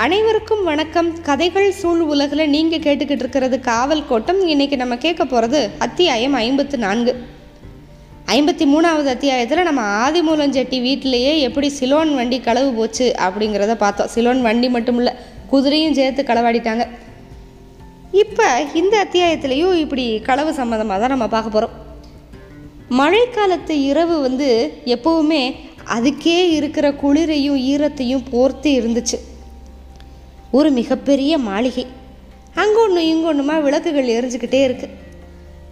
அனைவருக்கும் வணக்கம். கதைகள் சூழ் உலகில் நீங்கள் கேட்டுக்கிட்டு இருக்கிறது காவல் கோட்டம். இன்னைக்கு நம்ம கேட்க போகிறது அத்தியாயம் ஐம்பத்து நான்கு. ஐம்பத்தி மூணாவது அத்தியாயத்தில் நம்ம ஆதிமூலஞ்செட்டி வீட்டிலேயே எப்படி சிலோன் வண்டி களவு போச்சு அப்படிங்கிறத பார்த்தோம். சிலோன் வண்டி மட்டும் இல்லை குதிரையும் சேர்த்து களவாடிட்டாங்க. இப்போ இந்த அத்தியாயத்திலையும் இப்படி களவு சம்மந்தமாக தான் நம்ம பார்க்க போகிறோம் மழைக்காலத்து இரவு வந்து எப்போவுமே அதுக்கே இருக்கிற குளிரையும் ஈரத்தையும் போர்த்து இருந்துச்சு. ஒரு மிகப்பெரிய மாளிகை. அங்கே ஒன்று இங்கே ஒன்றுமா விளக்குகள் எரிஞ்சுக்கிட்டே இருக்கு.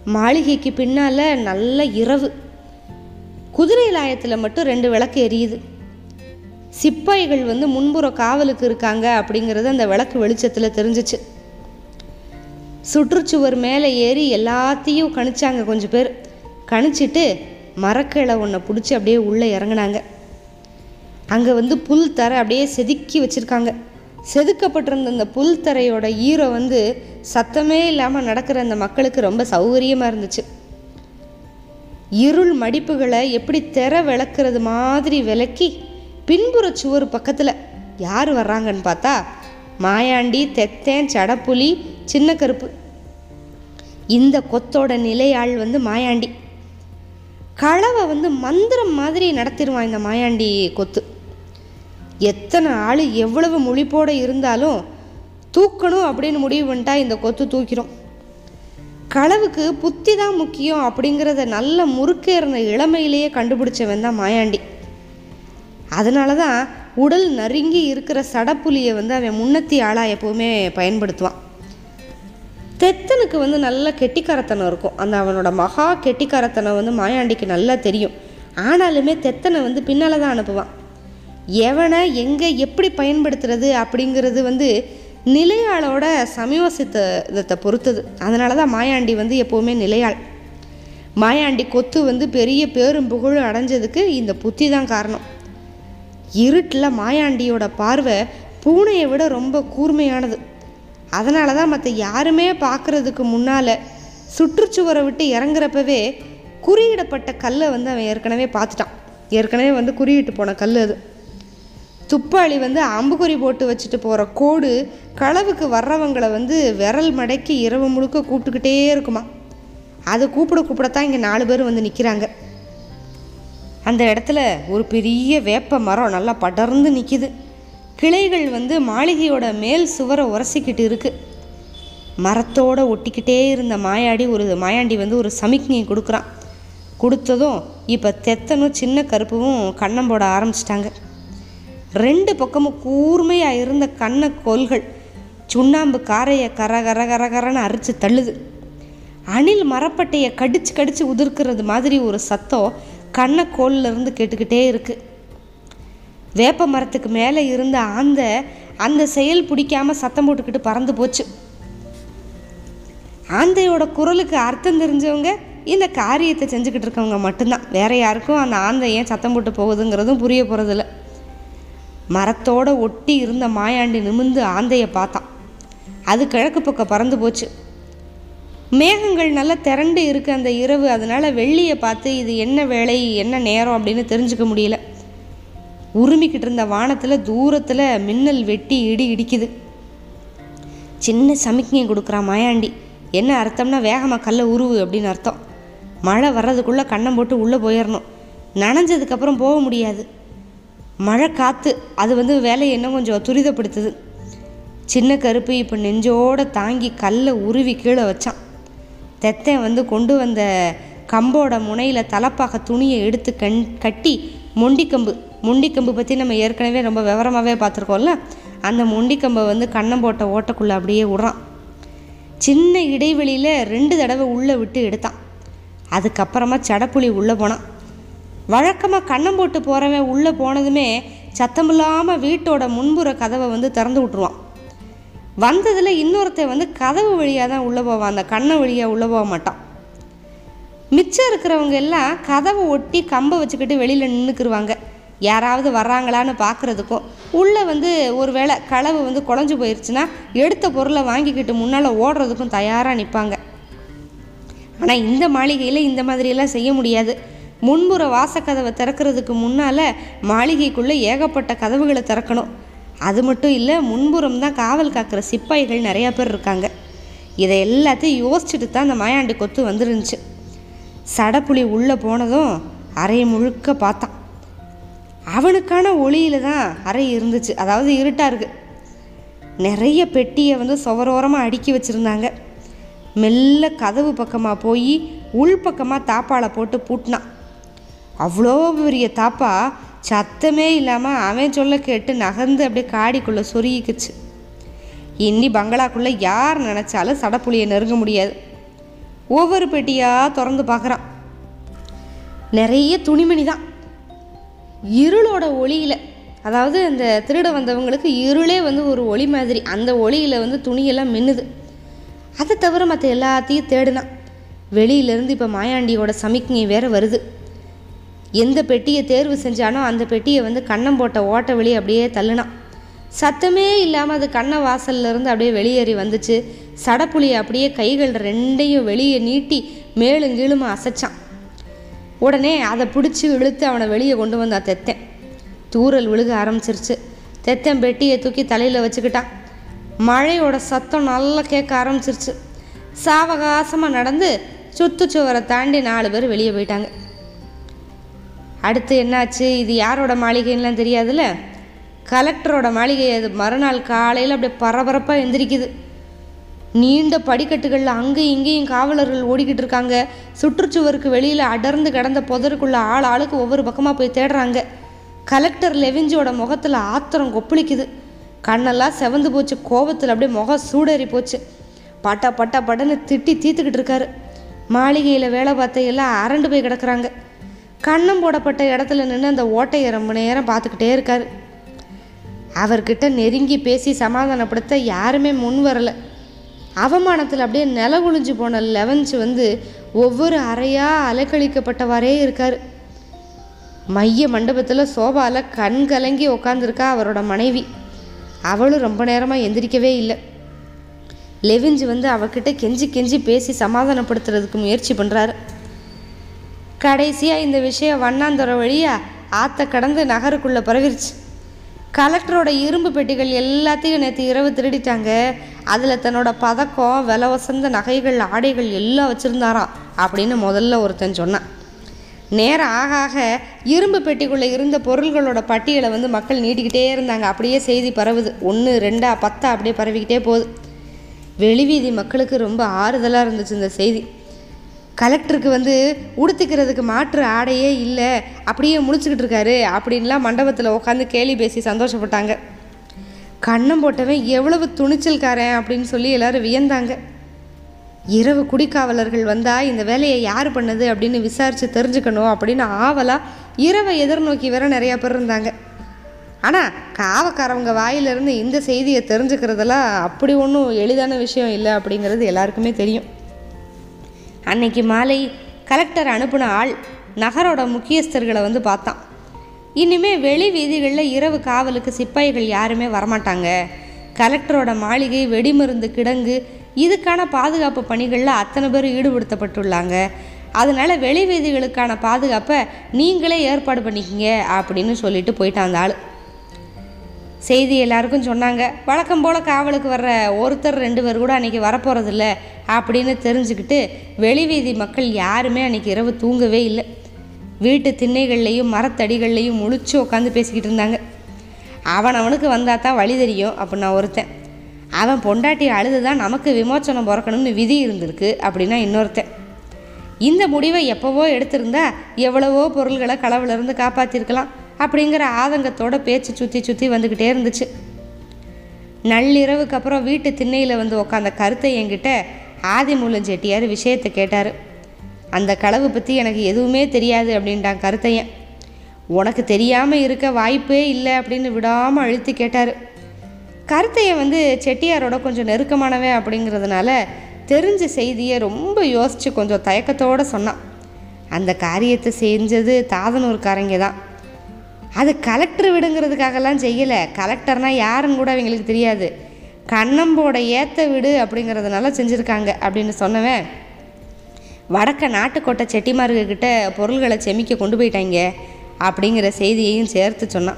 மாளிகைக்கு பின்னால் நல்ல இரவு. குதிரை லாயத்தில் மட்டும் ரெண்டு விளக்கு எரியுது. சிப்பாய்கள் வந்து முன்புற காவலுக்கு இருக்காங்க அப்படிங்கிறது அந்த விளக்கு வெளிச்சத்தில் தெரிஞ்சிச்சு. சுற்றுச்சுவர் மேலே ஏறி எல்லாத்தையும் கணிச்சாங்க கொஞ்சம் பேர். கணிச்சிட்டு மரக்கிளை ஒன்றை பிடிச்சி அப்படியே உள்ளே இறங்குனாங்க. அங்கே வந்து புல் தர அப்படியே செதுக்கி வச்சுருக்காங்க. செதுக்கப்பட்டிருந்த அந்த புல் தரையோட ஈரம் வந்து சத்தமே இல்லாமல் நடக்கிற அந்த மக்களுக்கு ரொம்ப சௌகரியமாக இருந்துச்சு. இருள் மடிப்புகளை எப்படி திற விளக்குறது மாதிரி விளக்கி பின்புற சுவர் பக்கத்தில் யார் வர்றாங்கன்னு பார்த்தா மாயாண்டி தெத்தேன் சடப்புலி சின்ன கருப்பு. இந்த கொத்தோட நிலையாள் வந்து மாயாண்டி. களவை வந்து மந்திரம் மாதிரி நடத்திடுவான் இந்த மாயாண்டி கொத்து. எத்தனை ஆள் எவ்வளவு முழிப்போடு இருந்தாலும் தூக்கணும் அப்படின்னு முடிவு பண்ணிட்டா இந்த கொத்து தூக்கிடும். களவுக்கு புத்தி தான் முக்கியம் அப்படிங்கிறத நல்ல முறுக்கேறின இளமையிலேயே கண்டுபிடிச்சவன் தான் மாயாண்டி. அதனால தான் உடல் நறுங்கி இருக்கிற சடப்புலியை வந்து அவன் முன்னத்தி ஆளாக எப்போவுமே பயன்படுத்துவான். தெத்தனுக்கு வந்து நல்ல கெட்டிக்காரத்தனம் இருக்கும். அந்த அவனோட மகா கெட்டிக்காரத்தனம் வந்து மாயாண்டிக்கு நல்லா தெரியும். ஆனாலுமே தெத்தனை வந்து பின்னால் தான் அனுப்புவான். எவனை எங்கே எப்படி பயன்படுத்துறது அப்படிங்கிறது வந்து நிலையாளோட சமயோசித்தத்தை பொறுத்தது. அதனால தான் மாயாண்டி வந்து எப்போவுமே நிலையாள். மாயாண்டி கொத்து வந்து பெரிய பேரும் புகழும் அடைஞ்சதுக்கு இந்த புத்தி தான் காரணம். இருட்டில் மாயாண்டியோட பார்வை பூனையை விட ரொம்ப கூர்மையானது. அதனால தான் மற்ற யாருமே பார்க்குறதுக்கு முன்னால் சுற்றுச்சுவரை விட்டு இறங்குறப்பவே குறியிடப்பட்ட கல்லை வந்து அவன் ஏற்கனவே பார்த்துட்டான். ஏற்கனவே வந்து குறியிட்டு போன கல் அது. துப்பாளி வந்து அம்புக்குறி போட்டு வச்சுட்டு போகிற கோடு களவுக்கு வர்றவங்களை வந்து விரல் மடக்கி இரவு முழுக்க கூப்பிட்டுக்கிட்டே இருக்குமா? அதை கூப்பிட கூப்பிடத்தான் இங்கே நாலு பேர் வந்து நிற்கிறாங்க அந்த இடத்துல ஒரு பெரிய வேப்ப மரம் நல்லா படர்ந்து நிற்கிது கிளைகள் வந்து மாளிகையோட மேல் சுவரை உரசிக்கிட்டு இருக்குது மரத்தோடு ஒட்டிக்கிட்டே இருந்த மாயாடி ஒரு மாயாண்டி வந்து ஒரு சமிக்ஞை கொடுக்குறான். கொடுத்ததும் இப்போ தெத்தனும் சின்ன கருப்பும் கண்ணம் போட ஆரம்பிச்சிட்டாங்க. ரெண்டு பக்கமும் கூர்மையாக இருந்த கண்ண கோல்கள் சுண்ணாம்பு காரையை கர கர கர கரன்னு அரிச்சு தள்ளுது. அணில் மரப்பட்டையை கடிச்சு கடிச்சு உதிர்க்கிறது மாதிரி ஒரு சத்தம் கண்ணக்கோல்ல இருந்து கேட்டுக்கிட்டே இருக்கு. வேப்ப மரத்துக்கு மேலே இருந்த ஆந்த அந்த செயல் பிடிக்காம சத்தம் போட்டுக்கிட்டு பறந்து போச்சு. ஆந்தையோட குரலுக்கு அர்த்தம் தெரிஞ்சவங்க இந்த காரியத்தை செஞ்சுக்கிட்டு இருக்கவங்க மட்டும்தான். வேற யாருக்கும் அந்த ஆந்தை ஏன் சத்தம் போட்டு போகுதுங்கிறதும் புரிய போகிறதில்ல மரத்தோட ஒட்டி இருந்த மாயாண்டி நிமிந்து ஆந்தையை பார்த்தான். அது கிழக்கு பக்கம் பறந்து போச்சு. மேகங்கள் நல்லா திரண்டு இருக்கு அந்த இரவு அதனால வெள்ளியை பார்த்து இது என்ன வேலை என்ன நேரம் அப்படின்னு தெரிஞ்சுக்க முடியல. உருமிக்கிட்டு இருந்த வானத்தில் தூரத்தில் மின்னல் வெட்டி இடி இடிக்குது. சின்ன சமிக்ஞை கொடுக்குறா மாயாண்டி. என்ன அர்த்தம்னா வேகமாக கல்லை உருவு அப்படின்னு அர்த்தம். மழை வர்றதுக்குள்ளே கண்ணம் போட்டு உள்ளே போயிடணும் நனைஞ்சதுக்கப்புறம் போக முடியாது. மழை காற்று அது வந்து வேலையை இன்னும் கொஞ்சம் துரிதப்படுத்துது. சின்ன கருப்பு இப்போ நெஞ்சோட தாங்கி கல்லை உருவி கீழே வச்சான். தெத்தன் வந்து கொண்டு வந்த கம்போட முனையில் தலப்பாக துணியை எடுத்து கண் கட்டி மொண்டிக்கம்பு. மொண்டிக்கம்பு பற்றி நம்ம ஏற்கனவே ரொம்ப விவரமாகவே பார்த்துருக்கோம்ல? அந்த மொண்டிக்கம்பை வந்து கண்ணம் போட்ட ஓட்டக்குள்ளே அப்படியே விடுறான். சின்ன இடைவெளியில் ரெண்டு தடவை உள்ளே விட்டு எடுத்தான். அதுக்கப்புறமா சடப்புளி உள்ளே போனான். வழக்கமாக கண்ணம் போட்டு போகிறவன் உள்ளே போனதுமே சத்தமில்லாமல் வீட்டோட முன்புற கதவை வந்து திறந்து விட்ருவான் வந்ததில் இன்னொருத்தன் வந்து கதவு வழியாக தான் உள்ளே போவான். அந்த கண்ணை வழியாக உள்ளே போக மாட்டான். மிச்சம் இருக்கிறவங்க எல்லாம் கதவை ஒட்டி கம்பை வச்சுக்கிட்டு வெளியில் நின்றுக்குருவாங்க யாராவது வர்றாங்களான்னு பார்க்குறதுக்கும் உள்ளே வந்து ஒரு வேளை களவு வந்து குழஞ்சு போயிடுச்சுன்னா எடுத்த பொருளை வாங்கிக்கிட்டு முன்னால் ஓடுறதுக்கும் தயாராக நிற்பாங்க ஆனால் இந்த மாளிகையில் இந்த மாதிரியெல்லாம் செய்ய முடியாது. முன்புற வாசக்கதவை திறக்கிறதுக்கு முன்னால் மாளிகைக்குள்ளே ஏகப்பட்ட கதவுகளை திறக்கணும். அது மட்டும் இல்லை முன்புறம் தான் காவல் காக்கிற சிப்பாய்கள் நிறையா பேர் இருக்காங்க. இதை எல்லாத்தையும் யோசிச்சுட்டு தான் அந்த மாயாண்டி கொத்து வந்துருந்துச்சு. சடப்புளி உள்ளே போனதும் அறையை முழுக்க பார்த்தான். அவனுக்கான ஒளியில் தான் அறை இருந்துச்சு. அதாவது இருட்டாக இருக்கு. நிறைய பெட்டியை வந்து சுவரோரமாக அடுக்கி வச்சுருந்தாங்க. மெல்ல கதவு பக்கமாக போய் உள்பக்கமாக தாப்பாளை போட்டு பூட்டினான். அவ்வளோ பெரிய தாப்பா. சத்தமே இல்லாமல் அவன் சொல்ல கேட்டு நகர்ந்து அப்படியே காடிக்குள்ளே சொருகிக்குச்சு. இன்னி பங்களாக்குள்ளே யார் நினச்சாலும் சடப்புளியை நெருங்க முடியாது. ஒவ்வொரு பெட்டியாக திறந்து பார்க்குறான். நிறைய துணிமணி தான். இருளோட ஒளியில் அதாவது அந்த திருட வந்தவங்களுக்கு இருளே வந்து ஒரு ஒளி மாதிரி அந்த ஒளியில் வந்து துணியெல்லாம் மின்னுது. அதை தவிர மற்ற எல்லாத்தையும் தேடினான். வெளியிலேருந்து இப்போ மாயாண்டியோட சமிக்ஞை வேறு வருது. எந்த பெட்டியை தேர்வு செஞ்சானோ அந்த பெட்டியை வந்து கண்ணம் போட்ட ஓட்ட வெளியே அப்படியே தள்ளுனான். சத்தமே இல்லாமல் அது கண்ணை வாசல்லேருந்து அப்படியே வெளியேறி வந்துச்சு. சடப்புளியை அப்படியே கைகள் ரெண்டையும் வெளியே நீட்டி மேலும் கீழுமா அசைச்சான். உடனே அதை பிடிச்சி இழுத்து அவனை வெளியே கொண்டு வந்தான் தெத்தேன். தூறல் விழுக ஆரம்பிச்சிருச்சு. தெத்தன் பெட்டியை தூக்கி தலையில் வச்சுக்கிட்டான். மழையோட சத்தம் நல்லா கேட்க ஆரம்பிச்சிருச்சு. சாவகாசமாக நடந்து சுற்றுச்சுவரை தாண்டி நாலு பேர் வெளியே போயிட்டாங்க. அடுத்து என்னாச்சு? இது யாரோட மாளிகைன்னுலாம் தெரியாதுல்ல? கலெக்டரோட மாளிகை அது. மறுநாள் காலையில் அப்படியே பரபரப்பாக எந்திரிக்குது. நீண்ட படிக்கட்டுகளில் அங்கேயும் இங்கேயும் காவலர்கள் ஓடிக்கிட்டு இருக்காங்க. சுற்றுச்சுவருக்கு வெளியில் அடர்ந்து கிடந்த புதருக்குள்ள ஆள் ஆளுக்கு ஒவ்வொரு பக்கமாக போய் தேடுறாங்க. கலெக்டர் லெவிஞ்சோட முகத்தில் ஆத்திரம் கொப்பளிக்குது. கண்ணெல்லாம் செவந்து போச்சு. கோபத்தில் அப்படியே முகம் சூடேறி போச்சு. பட்டா பட்டா பட்டன்னு திட்டி தீத்துக்கிட்டு இருக்காரு. மாளிகையில் வேலை பார்த்த எல்லாம் அரண்டு போய் கிடக்குறாங்க. கண்ணம் போடப்பட்ட இடத்துல நின்று அந்த ஓட்டையை ரொம்ப நேரம் பார்த்துக்கிட்டே இருக்கார். அவர்கிட்ட நெருங்கி பேசி சமாதானப்படுத்த யாருமே முன் வரலை. அவமானத்தில் அப்படியே நில குளிஞ்சு போன லெவன்ஸ் வந்து ஒவ்வொரு அறையாக அலைக்கழிக்கப்பட்டவாறே இருக்கார். மைய மண்டபத்தில் சோபாவில் கண் கலங்கி உக்காந்துருக்கா அவரோட மனைவி. அவளும் ரொம்ப நேரமாக எந்திரிக்கவே இல்லை. லெவிஞ்சு வந்து அவகிட்ட கெஞ்சி கெஞ்சி பேசி சமாதானப்படுத்துறதுக்கு முயற்சி பண்ணுறாரு கடைசியாக இந்த விஷயம் வண்ணாந்துற வழியாக ஆற்ற கடந்து நகருக்குள்ளே பரவிருச்சு. கலெக்டரோட இரும்பு பெட்டிகள் எல்லாத்தையும் நேற்று இரவு திருடிட்டாங்க. அதில் தன்னோட பதக்கம் விலை வசந்த நகைகள் ஆடைகள் எல்லாம் வச்சுருந்தாராம் அப்படின்னு முதல்ல ஒருத்தன் சொன்னான். நேரம் ஆக ஆக இரும்பு பெட்டிக்குள்ளே இருந்த பொருள்களோட பட்டியலை வந்து மக்கள் நீட்டிக்கிட்டே இருந்தாங்க. அப்படியே செய்தி பரவுது. ஒன்று ரெண்டா பத்தா அப்படியே பரவிக்கிட்டே போகுது. வெளிவீதி மக்களுக்கு ரொம்ப ஆறுதலாக இருந்துச்சு இந்த செய்தி. கலெக்டருக்கு வந்து உடுத்திக்கிறதுக்கு மாற்று ஆடையே இல்லை அப்படியே முடிச்சுக்கிட்டு இருக்காரு அப்படின்லாம் மண்டபத்தில் உட்காந்து கேலி பேசி சந்தோஷப்பட்டாங்க. கண்ணம் போட்டவன் எவ்வளவு துணிச்சல்காரன் அப்படின்னு சொல்லி எல்லாரும் வியந்தாங்க. இரவு குடிக்காவலர்கள் வந்தால் இந்த வேலையை யார் பண்ணது அப்படின்னு விசாரித்து தெரிஞ்சுக்கணும் அப்படின்னு ஆவலாக இரவை எதிர்நோக்கி வேற நிறையா பேர் இருந்தாங்க. ஆனால் காவக்காரவங்க வாயிலிருந்து இந்த செய்தியை தெரிஞ்சுக்கிறதெல்லாம் அப்படி ஒன்றும் எளிதான விஷயம் இல்லை அப்படிங்கிறது எல்லாருக்குமே தெரியும். அன்னைக்கு மாலை கலெக்டர் அனுப்பின ஆள் நகரோட முக்கியஸ்தர்களை வந்து பார்த்தான். இனிமே வெளி வீதிகளில் இரவு காவலுக்கு சிப்பாய்கள் யாருமே வரமாட்டாங்க. கலெக்டரோட மாளிகை வெடிமருந்து கிடங்கு இதுக்கான பாதுகாப்பு பணிகளில் அத்தனை பேர் ஈடுபடுத்தப்பட்டுள்ளாங்க. அதனால வெளி வீதிகளுக்கான பாதுகாப்பை நீங்களே ஏற்பாடு பண்ணிக்கிங்க அப்படின்னு சொல்லிட்டு போயிட்டான் அந்த ஆள். செய்தி எல்லாருக்கும் சொன்னாங்க. வழக்கம் போல் காவலுக்கு வர்ற ஒருத்தர் ரெண்டு பேர் கூட அன்றைக்கி வரப்போகிறதில்ல அப்படின்னு தெரிஞ்சுக்கிட்டு வெளிவீதி மக்கள் யாருமே அன்றைக்கி இரவு தூங்கவே இல்லை. வீட்டு திண்ணைகள்லையும் மரத்தடிகள்லையும் முழிச்சு உட்காந்து பேசிக்கிட்டு இருந்தாங்க. அவன் அவனுக்கு வந்தால் தான் வழி தெரியும் அப்படின்னா ஒருத்தன். அவன் பொண்டாட்டி அழுது தான் நமக்கு விமோச்சனம் பிறக்கணும்னு விதி இருந்திருக்கு அப்படின்னா இன்னொருத்தன். இந்த முடிவை எப்போவோ எடுத்திருந்தா எவ்வளவோ பொருள்களை களவுலேருந்து காப்பாற்றிருக்கலாம் அப்படிங்கிற ஆதங்கத்தோட பேச்சு சுற்றி சுற்றி வந்துக்கிட்டே இருந்துச்சு. நள்ளிரவுக்கு அப்புறம் வீட்டு திண்ணையில் வந்து உக்காந்த கருத்தை என்கிட்ட ஆதிமூலம் செட்டியார் விஷயத்தை கேட்டார். அந்த களவு பற்றி எனக்கு எதுவுமே தெரியாது அப்படின்ட்டான் கருத்தையன். உனக்கு தெரியாமல் இருக்க வாய்ப்பே இல்லை அப்படின்னு விடாமல் அழுத்தி கேட்டார். கருத்தையை வந்து செட்டியாரோட கொஞ்சம் நெருக்கமானவன் அப்படிங்கிறதுனால தெரிஞ்ச செய்தியை ரொம்ப யோசித்து கொஞ்சம் தயக்கத்தோடு சொன்னான். அந்த காரியத்தை செஞ்சது தாதனூர்காரங்க தான் அது கலெக்டர் விடுங்கிறதுக்காகலாம் செய்யலை. கலெக்டர்னால் யாருன்னு கூட அவங்களுக்கு தெரியாது. கண்ணம்போட ஏத்த வீடு அப்படிங்கிறதுனால செஞ்சுருக்காங்க அப்படின்னு சொன்னவன். வடக்க நாட்டுக்கோட்டை செட்டிமாருக்கிட்ட பொருள்களை செமிக்க கொண்டு போயிட்டாய்ங்க அப்படிங்கிற செய்தியையும் சேர்த்து சொன்னான்.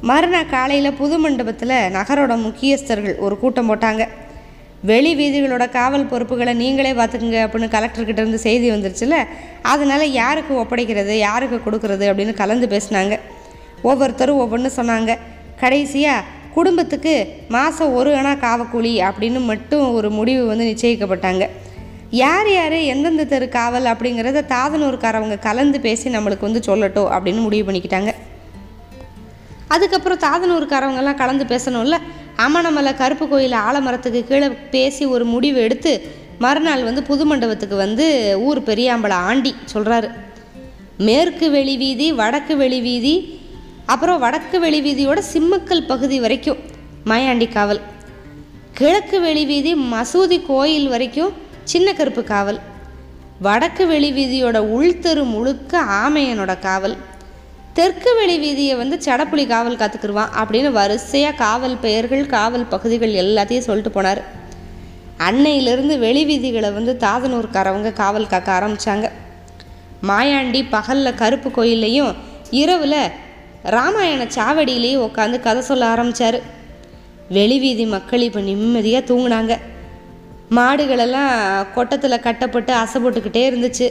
மறுநாள் காலையில் புது மண்டபத்தில் நகரோட முக்கியஸ்தர்கள் ஒரு கூட்டம் போட்டாங்க. வெளி வீதிகளோட காவல் பொறுப்புகளை நீங்களே பார்த்துக்குங்க அப்படின்னு கலெக்டர்கிட்ட இருந்து செய்தி வந்துருச்சுல அதனால் யாருக்கு ஒப்படைக்கிறது யாருக்கு கொடுக்கறது அப்படின்னு கலந்து பேசினாங்க. ஒவ்வொருத்தரும் ஒவ்வொன்று சொன்னாங்க. கடைசியாக குடும்பத்துக்கு மாதம் ஒரு அணா காவக்கூலி அப்படின்னு மட்டும் ஒரு முடிவு வந்து நிச்சயிக்கப்பட்டாங்க. யார் யார் எந்தெந்த தெரு காவல் அப்படிங்கிறத தாதனூர்காரவங்க கலந்து பேசி நம்மளுக்கு வந்து சொல்லட்டும் அப்படின்னு முடிவு பண்ணிக்கிட்டாங்க. அதுக்கப்புறம் தாதனூர்காரவங்கெல்லாம் கலந்து பேசணும்ல? அமணமலை கருப்பு கோயில் ஆலமரத்துக்கு கீழே பேசி ஒரு முடிவு எடுத்து மறுநாள் வந்து புது மண்டபத்துக்கு வந்து ஊர் பெரியாம்பளை ஆண்டி சொல்கிறாரு மேற்கு வெளி வீதி வடக்கு வெளி வீதி அப்புறம் வடக்கு வெளி வீதியோட சிம்மக்கல் பகுதி வரைக்கும் மாயாண்டி காவல். கிழக்கு வெளி வீதி மசூதி கோயில் வரைக்கும் சின்ன கருப்பு காவல். வடக்கு வெளி வீதியோட உள்தெரு முழுக்க ஆமையனோட காவல். தெற்கு வெளி வீதியை வந்து சடப்புலி காவல் காத்துக்கிடுவான் அப்படின்னு வரிசையாக காவல் பெயர்கள் காவல் பகுதிகள் எல்லாத்தையும் சொல்லிட்டு போனார். அன்னையிலிருந்து வெளி வீதிகளை வந்து தாதனூர்காரவங்க காவல் காக்க ஆரம்பித்தாங்க மாயாண்டி பகலில் கருப்பு கோயில்லையும் இரவில் ராமாயண சாவடியிலையும் உட்காந்து கதை சொல்ல ஆரம்பித்தார் வெளி வீதி மக்கள் இப்போ நிம்மதியாக தூங்கினாங்க. மாடுகளெல்லாம் கொட்டத்தில் கட்டப்பட்டு அசைப்பட்டுக்கிட்டே இருந்துச்சு.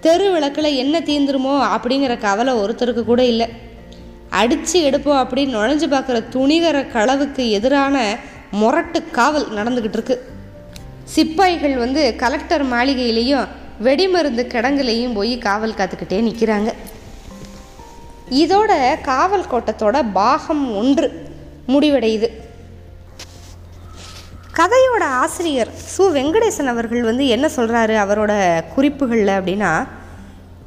தெரு விளக்கில் என்ன தீந்துருமோ அப்படிங்கிற கவலை ஒருத்தருக்கு கூட இல்லை. அடித்து எடுப்போம் அப்படின்னு நுழைஞ்சு பார்க்குற துணிகர களவுக்கு எதிரான முரட்டு காவல் நடந்துக்கிட்டு இருக்கு. சிப்பாய்கள் வந்து கலெக்டர் மாளிகையிலையும் வெடிமருந்து கிடங்குலையும் போய் காவல் காத்துக்கிட்டே நிற்கிறாங்க இதோட காவல் கோட்டத்தோட பாகம் ஒன்று முடிவடையுது. கதையோட ஆசிரியர் சு. வெங்கடேசன் அவர்கள் வந்து என்ன சொல்கிறாரு அவரோட குறிப்புகளில் அப்படின்னா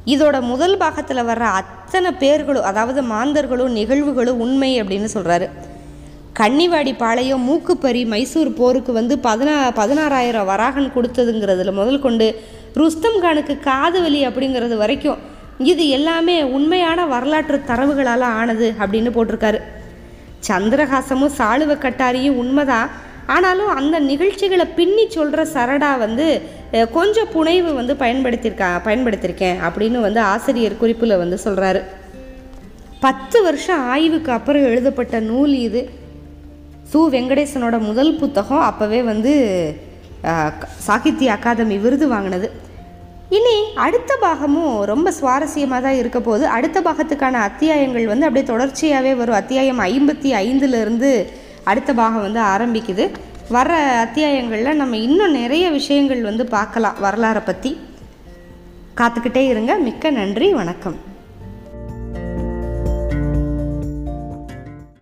இதோட முதல் பாகத்தில் வர்ற அத்தனை பேர்களும் அதாவது மாந்தர்களும் நிகழ்வுகளும் உண்மை அப்படின்னு சொல்கிறாரு கன்னிவாடி பாளையம் மூக்குப்பரி மைசூர் போருக்கு வந்து பதினா பதினாறாயிரம் வராகன் கொடுத்ததுங்கிறதுல முதல் கொண்டு ருஸ்தம் கானுக்கு காது வலி அப்படிங்கிறது வரைக்கும் இது எல்லாமே உண்மையான வரலாற்று தரவுகளால் ஆனது அப்படின்னு போட்டிருக்காரு. சந்திரஹாசமும் சாளுவ கட்டாரியும் உண்மைதான். ஆனாலும் அந்த நிகழ்ச்சிகளை பின்னி சொல்கிற சரடா வந்து கொஞ்சம் புனைவு வந்து பயன்படுத்தியிருக்கா பயன்படுத்தியிருக்கேன் அப்படின்னு வந்து ஆசிரியர் குறிப்பில் வந்து சொல்கிறாரு பத்து வருஷம் ஆய்வுக்கு அப்புறம் எழுதப்பட்ட நூல் இது. சு. வெங்கடேசனோட முதல் புத்தகம் அப்போவே வந்து க- சாகித்ய அகாதமி விருது வாங்கினது. இனி அடுத்த பாகமும் ரொம்ப சுவாரஸ்யமாக தான் இருக்க போகுது. அடுத்த பாகத்துக்கான அத்தியாயங்கள் வந்து அப்படியே தொடர்ச்சியாகவே வரும். அத்தியாயம் ஐம்பத்தி ஐந்துலேருந்து அடுத்த பாகம் வந்து ஆரம்பிக்குது. வர அத்தியாயங்களில் நம்ம இன்னும் நிறைய விஷயங்கள் வந்து பார்க்கலாம் வரலாறை பற்றி காத்துக்கிட்டே இருங்க. மிக்க நன்றி. வணக்கம்.